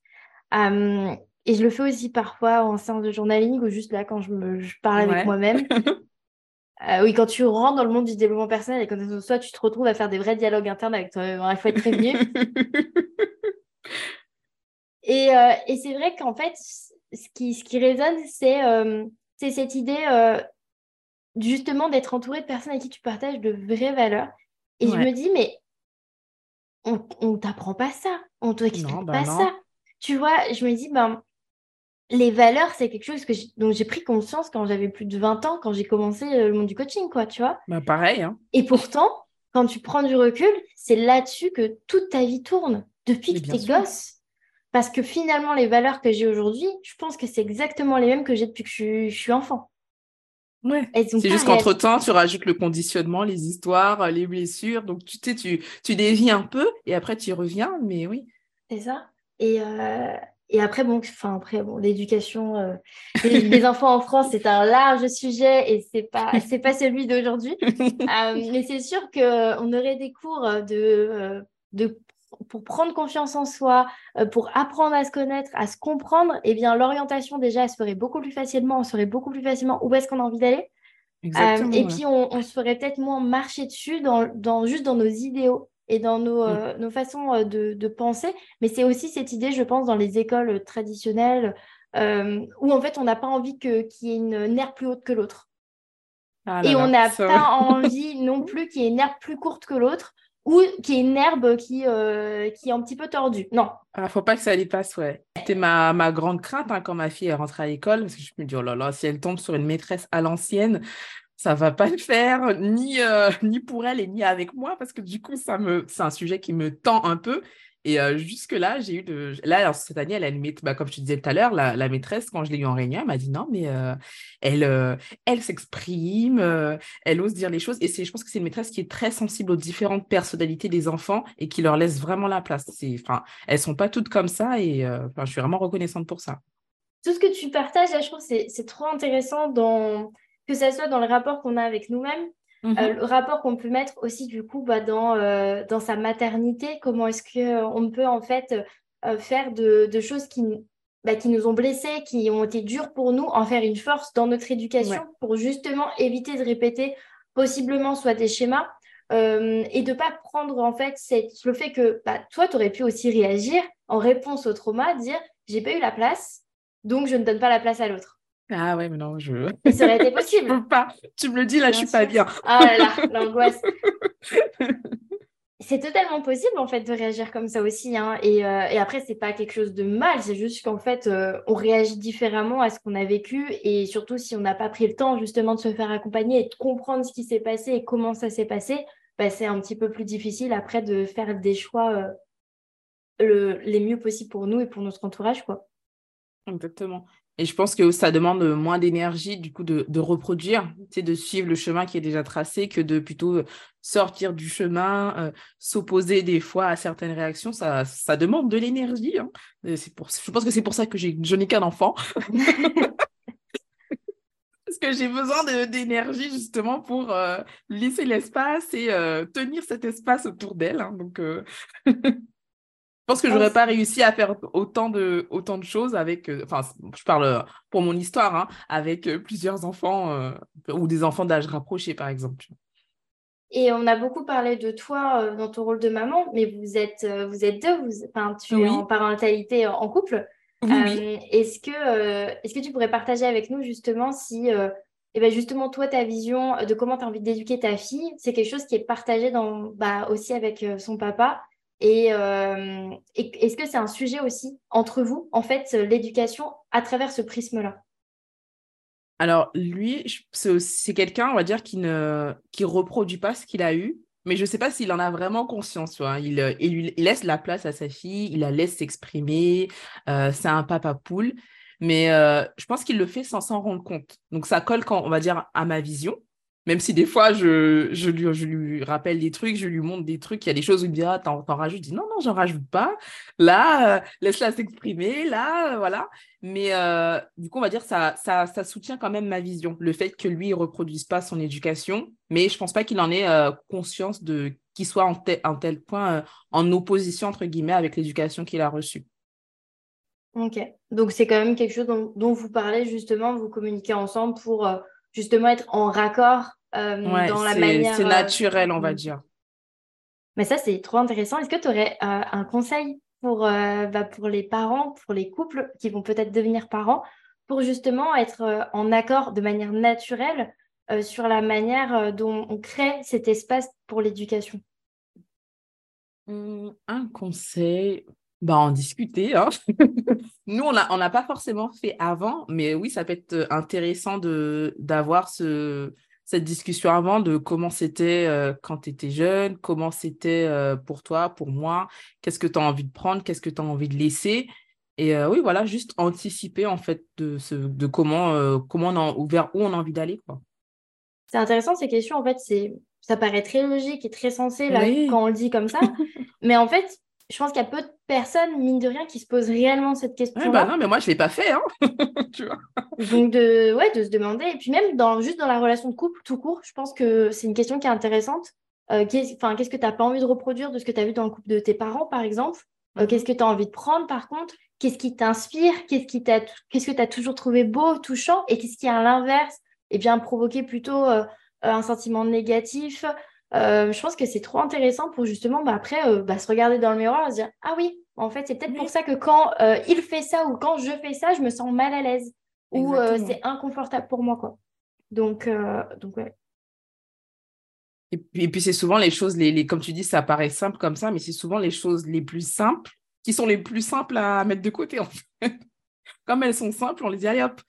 Euh, et je le fais aussi parfois en séance de journaling ou juste là quand je, me, parle avec moi-même. oui, quand tu rentres dans le monde du développement personnel et quand soit tu te retrouves à faire des vrais dialogues internes avec toi, il faut être prévenu. et, et c'est vrai qu'en fait, ce qui, ce qui résonne, c'est c'est cette idée justement d'être entouré de personnes avec qui tu partages de vraies valeurs. Et je me dis, mais on, on t'apprend pas ça, on t'explique bah pas ça. Tu vois, je me dis, ben, les valeurs, c'est quelque chose que dont j'ai pris conscience quand j'avais plus de 20 ans, quand j'ai commencé euh, le monde du coaching, quoi, tu vois. Bah, pareil. Hein. Et pourtant, quand tu prends du recul, c'est là-dessus que toute ta vie tourne, depuis que tu es gosse. Parce que finalement, les valeurs que j'ai aujourd'hui, je pense que c'est exactement les mêmes que j'ai depuis que je suis enfant. Ouais. C'est juste qu'entre-temps, tu rajoutes le conditionnement, les histoires, les blessures. Donc, tu, sais, tu, tu dévies un peu et après, tu y reviens. Mais oui. C'est ça. Et, euh, et après, bon, enfin, après, bon, l'éducation euh, des, enfants en France, c'est un large sujet et c'est pas, c'est pas celui d'aujourd'hui. Euh, mais c'est sûr qu'on aurait des cours de, de pour prendre confiance en soi, euh, pour apprendre à se connaître, à se comprendre, eh bien l'orientation déjà elle se ferait beaucoup plus facilement, on saurait beaucoup plus facilement où est-ce qu'on a envie d'aller. Euh, et puis on, se ferait peut-être moins marcher dessus dans, dans, juste dans nos idéaux et dans nos, mm. euh, nos façons de, de, penser. Mais c'est aussi cette idée, je pense, dans les écoles traditionnelles où en fait on n'a pas envie qu'il y ait une nerf plus haute que l'autre. Ah et on n'a pas envie non plus qu'il y ait une nerf plus courte que l'autre ou qui est une herbe qui, euh, qui est un petit peu tordue. Non. ne ah, faut pas que ça passe, ouais. C'était ma, ma grande crainte hein, quand ma fille est rentrée à l'école, parce que je me dis, oh là là, si elle tombe sur une maîtresse à l'ancienne, ça va pas le faire, ni, euh, ni pour elle et ni avec moi, parce que du coup, ça me, c'est un sujet qui me tend un peu. Et euh, jusque-là, j'ai eu de. Là, cette année, elle bah, comme je te disais tout à l'heure, la, maîtresse, quand je l'ai eu en réunion, elle m'a dit non, mais euh, elle, elle s'exprime, elle ose dire les choses. Et je pense que c'est une maîtresse qui est très sensible aux différentes personnalités des enfants et qui leur laisse vraiment la place. Enfin, elles sont pas toutes comme ça et je suis vraiment reconnaissante pour ça. Tout ce que tu partages, là, je trouve que c'est trop intéressant dans que ce soit dans le rapport qu'on a avec nous-mêmes, euh, mhm. le rapport qu'on peut mettre aussi du coup bah, dans, euh, dans sa maternité, comment est-ce qu'on euh, peut en fait faire de, choses qui, bah, qui nous ont blessés, qui ont été dures pour nous, en faire une force dans notre éducation pour justement éviter de répéter possiblement soit des schémas et de pas prendre en fait le fait que bah, toi, tu aurais pu aussi réagir en réponse au trauma, dire j'ai pas eu la place, donc je ne donne pas la place à l'autre. Ah ouais, mais non, je. Ça aurait été possible. je pas. Tu me le dis, là, je suis pas bien. Ah là là, l'angoisse. c'est totalement possible en fait de réagir comme ça aussi. Hein. Et, euh, et, après, c'est pas quelque chose de mal, c'est juste qu'en fait, euh, on réagit différemment à ce qu'on a vécu. Et surtout, si on n'a pas pris le temps justement de se faire accompagner et de comprendre ce qui s'est passé et comment ça s'est passé, bah, c'est un petit peu plus difficile après de faire des choix euh, le, les mieux possibles pour nous et pour notre entourage. quoi. Exactement. Et je pense que ça demande moins d'énergie, du coup, de, reproduire, de suivre le chemin qui est déjà tracé, que de plutôt sortir du chemin, euh, s'opposer des fois à certaines réactions. Ça, ça demande de l'énergie. Hein. Je pense que c'est pour ça que je n'ai qu'un enfant. Parce que j'ai besoin d'énergie justement pour euh, laisser l'espace et euh, tenir cet espace autour d'elle. Hein. donc, pense que j'aurais pas réussi à faire autant de, autant de choses avec, euh, enfin, je parle euh, pour mon histoire, hein, avec euh, plusieurs enfants ou des enfants d'âge rapproché, par exemple. Et on a beaucoup parlé de toi dans ton rôle de maman, mais vous êtes, vous êtes deux, vous, enfin, tu es en parentalité en couple. est-ce que, est-ce que tu pourrais partager avec nous justement si, et eh ben justement toi ta vision de comment tu as envie d'éduquer ta fille, c'est quelque chose qui est partagé dans, bah, aussi avec son papa euh, et, est-ce que c'est un sujet aussi entre vous, en fait, l'éducation à travers ce prisme-là? Alors, lui, c'est quelqu'un, on va dire, qui ne qui reproduit pas ce qu'il a eu, mais je ne sais pas s'il en a vraiment conscience. Tu vois. Il, il, laisse la place à sa fille, il la laisse s'exprimer, euh, c'est un papa poule, mais euh, je pense qu'il le fait sans s'en rendre compte. Donc, ça colle, quand, on va dire, à ma vision. Même si des fois, je, je, lui, je lui rappelle des trucs, je lui montre des trucs, il y a des choses où il me dit, ah, t'en, rajoutes. Je dis, non, non, j'en rajoute pas. Là, euh, laisse-la s'exprimer, là, euh, voilà. Mais euh, du coup, on va dire, ça, ça, ça soutient quand même ma vision. Le fait que lui, il reproduise pas son éducation, mais je pense pas qu'il en ait conscience de qu'il soit en, en, tel point en opposition, entre guillemets, avec l'éducation qu'il a reçue. Ok. Donc, c'est quand même quelque chose dont, dont, vous parlez, justement, vous communiquez ensemble pour justement être en raccord dans la manière. C'est naturel, on va dire. Mais ça, c'est trop intéressant. Est-ce que tu aurais un conseil pour, bah, pour les parents, pour les couples qui vont peut-être devenir parents, pour justement être en accord de manière naturelle sur la manière dont on crée cet espace pour l'éducation? Mmh, Un conseil, bah, en discuter. Hein. Nous, on n'a on pas forcément fait avant, mais oui, ça peut être intéressant d'avoir ce, cette discussion avant de comment c'était euh, quand tu étais jeune, comment c'était euh, pour toi, pour moi, qu'est-ce que tu as envie de prendre, qu'est-ce que tu as envie de laisser. Et euh, oui, voilà, juste anticiper en fait de, ce, de comment, comment on vers où on a envie d'aller. C'est intéressant ces questions, en fait, c'est ça paraît très logique et très sensé là, quand on le dit comme ça. mais en fait, je pense qu'il y a peu de personnes, mine de rien, qui se posent réellement cette question. Ouais, bah non, mais moi, je ne l'ai pas fait. Hein tu vois. Donc, de, ouais, de se demander. Et puis, même dans, juste dans la relation de couple, tout court, je pense que c'est une question qui est intéressante. Euh, qu'est-ce, que tu n'as pas envie de reproduire de ce que tu as vu dans le couple de tes parents, par exemple? Euh, mhm. Qu'est-ce que tu as envie de prendre, par contre? Qu'est-ce qui t'inspire? Qu'est-ce, que tu as toujours trouvé beau, touchant? Et qu'est-ce qui, à l'inverse, eh bien, provoqué plutôt euh, un sentiment négatif? Euh, je pense que c'est trop intéressant pour justement bah, après euh, bah, se regarder dans le miroir et se dire Ah oui, en fait, c'est peut-être pour ça que quand euh, il fait ça ou quand je fais ça, je me sens mal à l'aise ou c'est inconfortable pour moi. Quoi. Donc, donc ouais. Et puis, et puis c'est souvent les choses, les, les, comme tu dis, ça paraît simple comme ça, mais c'est souvent les choses les plus simples qui sont les plus simples à mettre de côté en fait. Comme elles sont simples, on les dit Allez hop,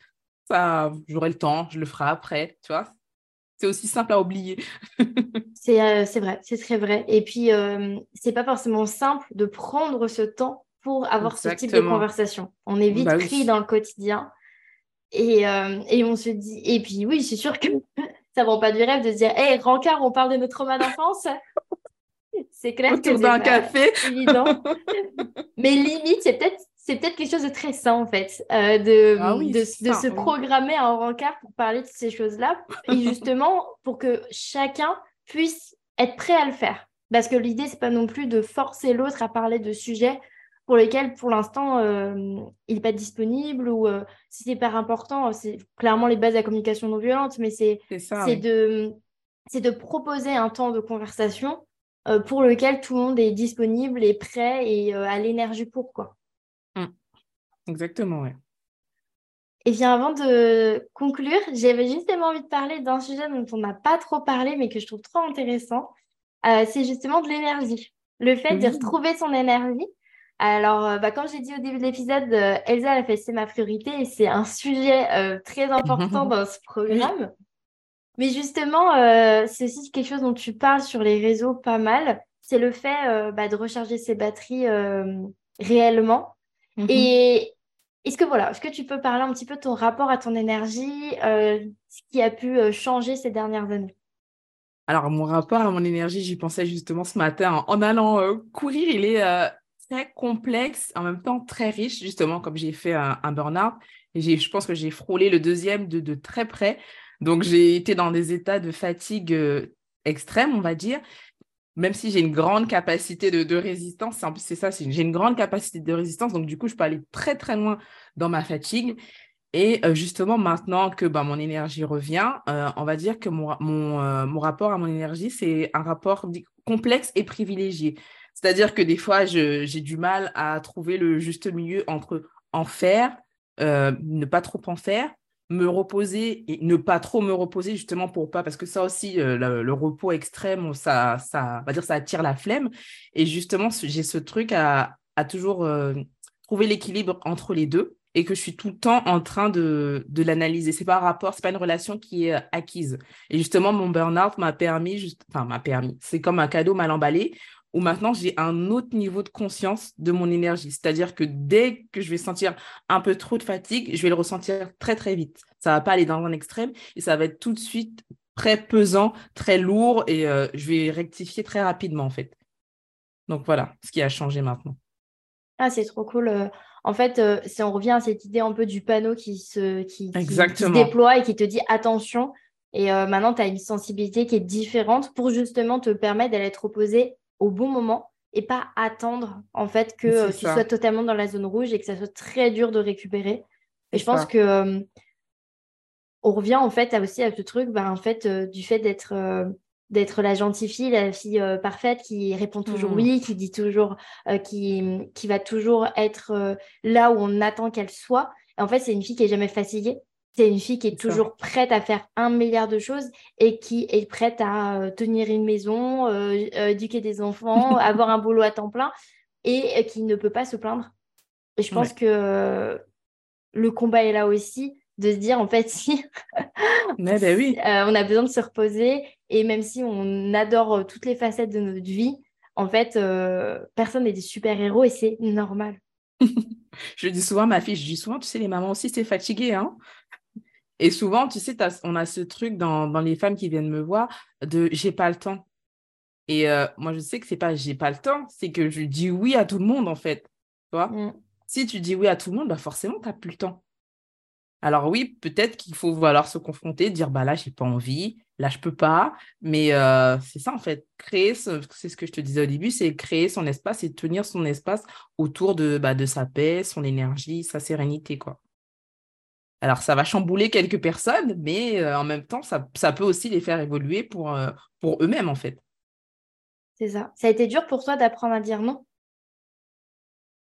ça, j'aurai le temps, je le ferai après, tu vois c'est aussi simple à oublier. c'est vrai, c'est très vrai. Et puis, c'est pas forcément simple de prendre ce temps pour avoir ce type de conversation. On est vite bah pris dans le quotidien. Et, et, on se dit, et puis oui, c'est sûr que ça ne vend pas du rêve de se dire, hé, hey, Rancard, on parle de notre trauma d'enfance. c'est clair que c'est un café. évident. Mais limite, c'est peut-être c'est peut-être quelque chose de très sain en fait, euh, de, ah de, se programmer en rencard pour parler de ces choses-là, et justement pour que chacun puisse être prêt à le faire. Parce que l'idée, c'est pas non plus de forcer l'autre à parler de sujets pour lesquels, pour l'instant, euh, il n'est pas disponible ou euh, si c'est hyper important, c'est clairement les bases de la communication non violente, mais c'est de, de proposer un temps de conversation pour lequel tout le monde est disponible et prêt et a l'énergie pour quoi. Exactement, oui. Et bien avant de conclure, j'avais justement envie de parler d'un sujet dont on n'a pas trop parlé, mais que je trouve trop intéressant. Euh, c'est justement de l'énergie. Le fait de retrouver son énergie. Alors, euh, bah, comme j'ai dit au début de l'épisode, euh, Elsa a fait c'est ma priorité et c'est un sujet très important dans ce programme. Mais justement, c'est aussi quelque chose dont tu parles sur les réseaux pas mal. C'est le fait bah, de recharger ses batteries réellement. Mhm. Et est-ce que voilà, est-ce que tu peux parler un petit peu de ton rapport à ton énergie, euh, ce qui a pu euh, changer ces dernières années? Alors, mon rapport à mon énergie, j'y pensais justement ce matin en, allant euh, courir. Il est très complexe, en même temps très riche, justement, comme j'ai fait un, burn-out. Et je pense que j'ai frôlé le deuxième de, de très près. Donc, j'ai été dans des états de fatigue extrême, on va dire même si j'ai une grande capacité de, résistance, c'est ça, j'ai une grande capacité de résistance, donc du coup, je peux aller très, très loin dans ma fatigue. Et euh, justement, maintenant que bah, mon énergie revient, euh, on va dire que euh, mon, rapport à mon énergie, c'est un rapport complexe et privilégié. C'est-à-dire que des fois, j'ai du mal à trouver le juste milieu entre en faire, ne pas trop en faire, me reposer et ne pas trop me reposer justement pour pas parce que ça aussi euh, le, repos extrême ça ça va dire ça attire la flemme. Et justement j'ai ce truc à, à toujours euh, trouver l'équilibre entre les deux et que je suis tout le temps en train de, de l'analyser. C'est pas un rapport c'est pas une relation qui est euh, acquise. Et justement mon burn-out m'a permis juste enfin m'a permis c'est comme un cadeau mal emballé où maintenant j'ai un autre niveau de conscience de mon énergie. C'est-à-dire que dès que je vais sentir un peu trop de fatigue, je vais le ressentir très très vite. Ça va pas aller dans un extrême et ça va être tout de suite très pesant, très lourd et euh, je vais rectifier très rapidement en fait. Donc voilà ce qui a changé maintenant. Ah, c'est trop cool. Euh. En fait, euh, si on revient à cette idée un peu du panneau qui se, qui, déploie et qui te dit attention. Et maintenant, tu as une sensibilité qui est différente pour justement te permettre d'aller te reposer au bon moment et pas attendre en fait que euh, tu sois totalement dans la zone rouge et que ça soit très dur de récupérer. Et je pense que euh, on revient en fait à aussi à ce truc bah, en fait euh, du fait d'être d'être la gentille fille, la fille parfaite qui répond toujours mmh. oui, qui dit toujours qui, qui va toujours être là où on attend qu'elle soit. en fait, c'est une fille qui est jamais fatiguée c'est une fille qui est toujours prête à faire un milliard de choses et qui est prête à euh, tenir une maison, euh, euh, éduquer des enfants, avoir un boulot à temps plein et qui ne peut pas se plaindre. Et je pense que le combat est là aussi de se dire en fait si Mais ben oui. on a besoin de se reposer et même si on adore toutes les facettes de notre vie, en fait personne n'est des super-héros et c'est normal. je dis souvent à ma fille, je dis souvent, tu sais, les mamans aussi, c'est fatigué. Hein et souvent, tu sais, on a ce truc dans, les femmes qui viennent me voir de j'ai pas le temps. Et euh, moi, je sais que c'est pas j'ai pas le temps, c'est que je dis oui à tout le monde, en fait. Tu vois mm. Si tu dis oui à tout le monde, bah forcément, tu n'as plus le temps. Alors oui, peut-être qu'il faut vouloir se confronter, dire bah là, j'ai pas envie, là, je peux pas. Mais euh, c'est ça, en fait. Créer, c'est ce que je te disais au début, c'est créer son espace et tenir son espace autour de, bah, de sa paix, son énergie, sa sérénité, quoi. Alors, ça va chambouler quelques personnes, mais euh, en même temps, ça, peut aussi les faire évoluer pour, euh, pour eux-mêmes, en fait. C'est ça. Ça a été dur pour toi d'apprendre à dire non?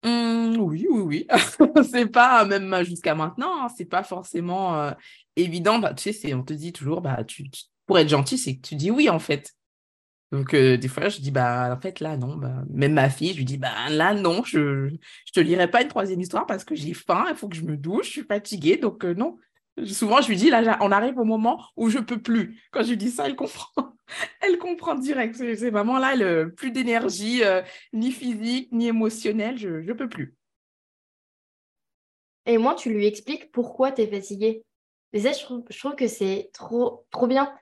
Mmh, Oui, oui, oui. c'est pas, même jusqu'à maintenant, hein, c'est pas forcément euh, évident. Bah, tu sais, on te dit toujours, bah, tu, pour être gentil, c'est que tu dis oui, en fait. Donc, euh, des fois, je dis, bah, en fait, là, non. Bah, même ma fille, je lui dis, bah, là, non, je ne te lirai pas une troisième histoire parce que j'ai faim, il faut que je me douche, je suis fatiguée, donc euh, non. Souvent, je lui dis, là, on arrive au moment où je peux plus. Quand je lui dis ça, elle comprend. elle comprend direct. C'est vraiment là, plus d'énergie, euh, ni physique, ni émotionnelle. Je ne peux plus. Et moi, tu lui expliques pourquoi tu es fatiguée. Ça, je trouve, que c'est trop, trop bien.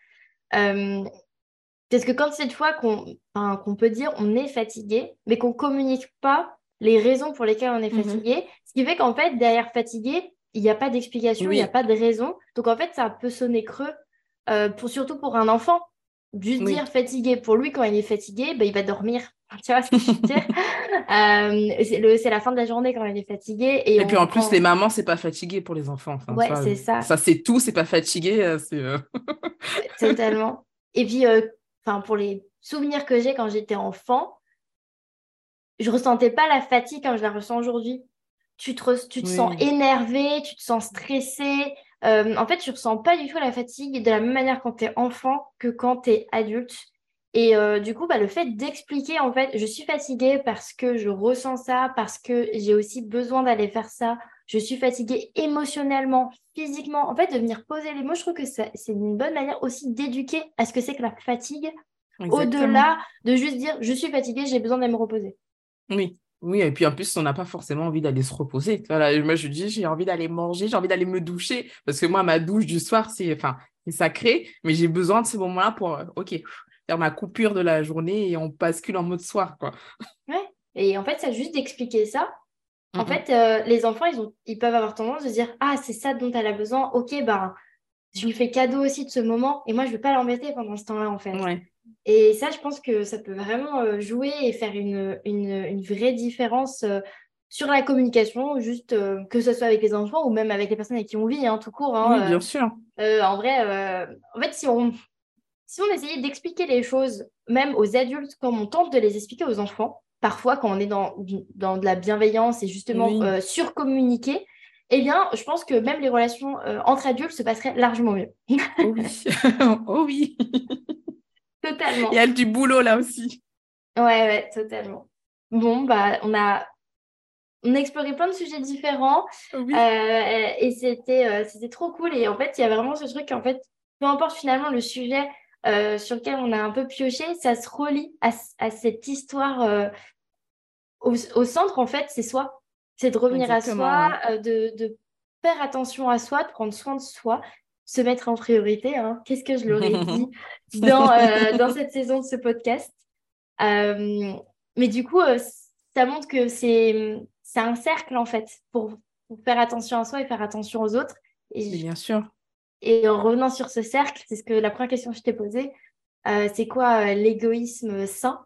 Parce que quand cette fois qu'on peut dire on est fatigué, mais qu'on communique pas les raisons pour lesquelles on est mhm. fatigué, ce qui fait qu'en fait, derrière fatigué, il n'y a pas d'explication, il n'y a pas de raison. Donc en fait, ça peut sonner creux, euh, pour, surtout pour un enfant. Juste dire fatigué, pour lui, quand il est fatigué, ben, il va dormir. Tu vois ce que je veux dire? Euh, C'est la fin de la journée quand il est fatigué. Et, puis en plus, les mamans, c'est pas fatigué pour les enfants. ouais, c'est ça. Ça, c'est tout, c'est pas fatigué. Euh, Totalement. Et puis, enfin, pour les souvenirs que j'ai quand j'étais enfant, je ressentais pas la fatigue comme je la ressens aujourd'hui tu te, tu te sens énervé, tu te sens stressé. Euh, en fait, tu ressens pas du tout la fatigue de la même manière quand tu es enfant que quand tu es adulte. Et euh, du coup, bah, le fait d'expliquer, en fait, je suis fatiguée parce que je ressens ça, parce que j'ai aussi besoin d'aller faire ça. Je suis fatiguée émotionnellement, physiquement. En fait, de venir poser les mots, je trouve que c'est une bonne manière aussi d'éduquer à ce que c'est que la fatigue, au-delà de juste dire je suis fatiguée, j'ai besoin d'aller me reposer. Oui, oui, et puis en plus, on n'a pas forcément envie d'aller se reposer. Voilà, moi, je dis, j'ai envie d'aller manger, j'ai envie d'aller me doucher. Parce que moi, ma douche du soir, c'est enfin, sacré, mais j'ai besoin de ce moment-là pour, euh, OK, faire ma coupure de la journée et on bascule en mode soir. Quoi. Ouais, et en fait, ça juste d'expliquer ça. En fait, euh, les enfants, ils, ont, ils peuvent avoir tendance de dire Ah, c'est ça dont elle a besoin. Ok, ben, je lui fais cadeau aussi de ce moment et moi, je ne vais pas l'embêter pendant ce temps-là, en fait. Ouais. Et ça, je pense que ça peut vraiment euh, jouer et faire une, une, vraie différence euh, sur la communication, juste euh, que ce soit avec les enfants ou même avec les personnes avec qui on vit, hein, tout court. Hein, oui, bien sûr. en vrai, en fait, si on, si on essayait d'expliquer les choses, même aux adultes, comme on tente de les expliquer aux enfants, parfois quand on est dans, dans de la bienveillance et justement surcommuniquer, eh bien, je pense que même les relations entre adultes se passeraient largement mieux. oh oui. oh oui. Totalement. Il y a du boulot là aussi. Ouais, ouais, totalement. Bon, bah, on a, on a exploré plein de sujets différents. Euh, et c'était, euh, c'était trop cool. Et en fait, il y a vraiment ce truc en fait, peu importe finalement le sujet euh, sur lequel on a un peu pioché, ça se relie à, à cette histoire. Au, au, centre, en fait, c'est soi. C'est de revenir à soi, de, de faire attention à soi, de prendre soin de soi se mettre en priorité. Hein. Qu'est-ce que je leur ai dit dans, euh, dans cette saison de ce podcast? Euh, Mais du coup, euh, ça montre que c'est un cercle, en fait, pour, faire attention à soi et faire attention aux autres. Et Bien sûr. Et en revenant sur ce cercle, c'est ce que la première question que je t'ai posée, c'est quoi l'égoïsme sain?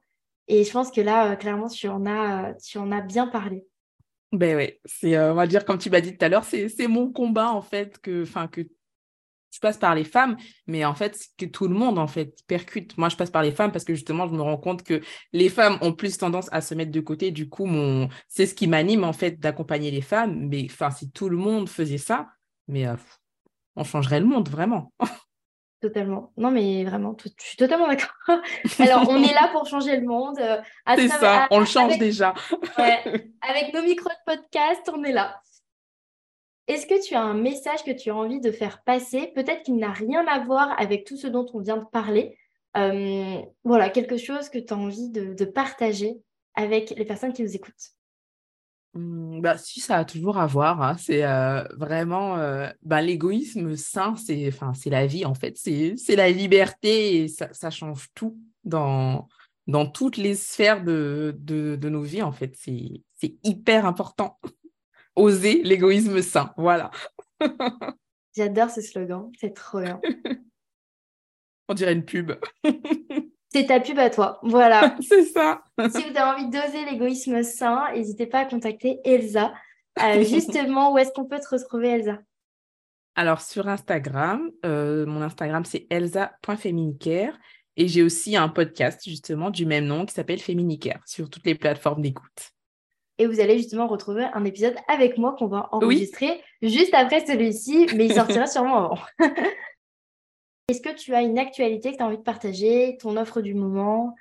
Et je pense que là, clairement, tu en as, tu en as bien parlé. Ben oui, c'est, on va dire, comme tu m'as dit tout à l'heure, c'est mon combat, en fait, que, que je passe par les femmes, mais en fait, que tout le monde, en fait, percute. Moi, je passe par les femmes parce que justement, je me rends compte que les femmes ont plus tendance à se mettre de côté. Du coup, mon... c'est ce qui m'anime, en fait, d'accompagner les femmes. Mais enfin, si tout le monde faisait ça, mais euh, on changerait le monde, vraiment. Totalement. Non, mais vraiment, je suis totalement d'accord. Alors, on est là pour changer le monde. Euh, c'est ça, on le change déjà. avec nos micros de podcast, on est là. Est-ce que tu as un message que tu as envie de faire passer Peut-être qu'il n'a rien à voir avec tout ce dont on vient de parler. Euh, voilà, quelque chose que tu as envie de, partager avec les personnes qui nous écoutent? Mmh, bah, si, ça a toujours à voir. Hein. C'est euh, vraiment euh, bah, l'égoïsme sain, c'est la vie en fait. C'est la liberté et ça, ça, change tout dans, dans toutes les sphères de, de, de nos vies en fait. C'est hyper important oser l'égoïsme sain. Voilà. J'adore ce slogan, c'est trop bien. On dirait une pub. c'est ta pub à toi, voilà. c'est ça. si vous avez envie d'oser l'égoïsme sain, n'hésitez pas à contacter Elsa. Euh, justement, où est-ce qu'on peut te retrouver, Elsa? Alors, sur Instagram, euh, mon Instagram, c'est elsa.féminicaire. Et j'ai aussi un podcast, justement, du même nom qui s'appelle Féminicaire sur toutes les plateformes d'écoute et vous allez justement retrouver un épisode avec moi qu'on va enregistrer juste après celui-ci, mais il sortira sûrement avant. Est-ce que tu as une actualité que tu as envie de partager, ton offre du moment?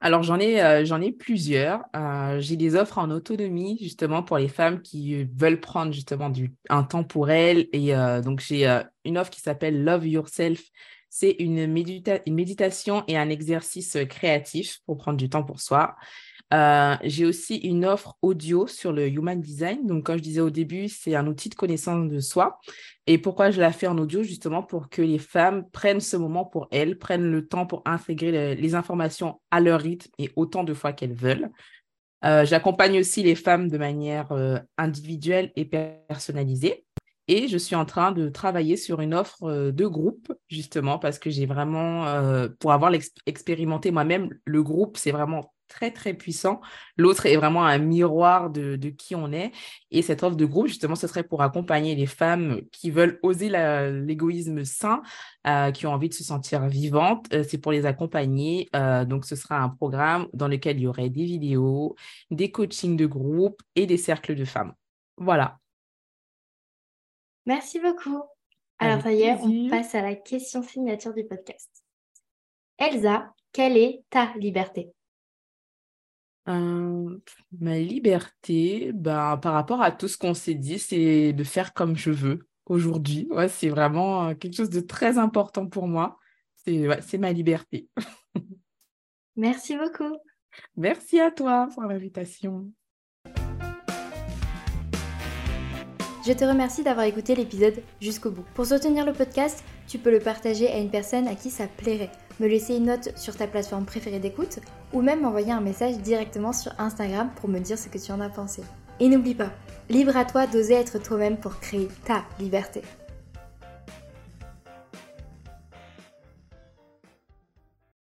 Alors, j'en ai, euh, plusieurs. Euh, j'ai des offres en autonomie, justement, pour les femmes qui veulent prendre justement un temps pour elles. Et euh, donc, j'ai une offre qui s'appelle Love Yourself. C'est une méditation et un exercice créatif pour prendre du temps pour soi. Euh, j'ai aussi une offre audio sur le Human Design. Donc, comme je disais au début, c'est un outil de connaissance de soi. Et pourquoi je la fais en audio? Justement pour que les femmes prennent ce moment pour elles, prennent le temps pour intégrer les informations à leur rythme et autant de fois qu'elles veulent. Euh, j'accompagne aussi les femmes de manière euh, individuelle et personnalisée. Et je suis en train de travailler sur une offre de groupe, justement, parce que j'ai vraiment, pour avoir expérimenté moi-même, le groupe, c'est vraiment très, très puissant. L'autre est vraiment un miroir de, qui on est. Et cette offre de groupe, justement, ce serait pour accompagner les femmes qui veulent oser l'égoïsme sain, euh, qui ont envie de se sentir vivantes. Euh, c'est pour les accompagner. Euh, donc, ce sera un programme dans lequel il y aurait des vidéos, des coachings de groupe et des cercles de femmes. Voilà. Merci beaucoup. Alors, ça y est, on passe à la question signature du podcast. Elsa, quelle est ta liberté? Ma liberté, bah, par rapport à tout ce qu'on s'est dit, c'est de faire comme je veux aujourd'hui. Ouais, c'est vraiment quelque chose de très important pour moi. C'est c'est ma liberté. Merci beaucoup. Merci à toi pour l'invitation. Je te remercie d'avoir écouté l'épisode jusqu'au bout. Pour soutenir le podcast, tu peux le partager à une personne à qui ça plairait me laisser une note sur ta plateforme préférée d'écoute ou même m'envoyer un message directement sur Instagram pour me dire ce que tu en as pensé. Et n'oublie pas, libre à toi d'oser être toi-même pour créer ta liberté.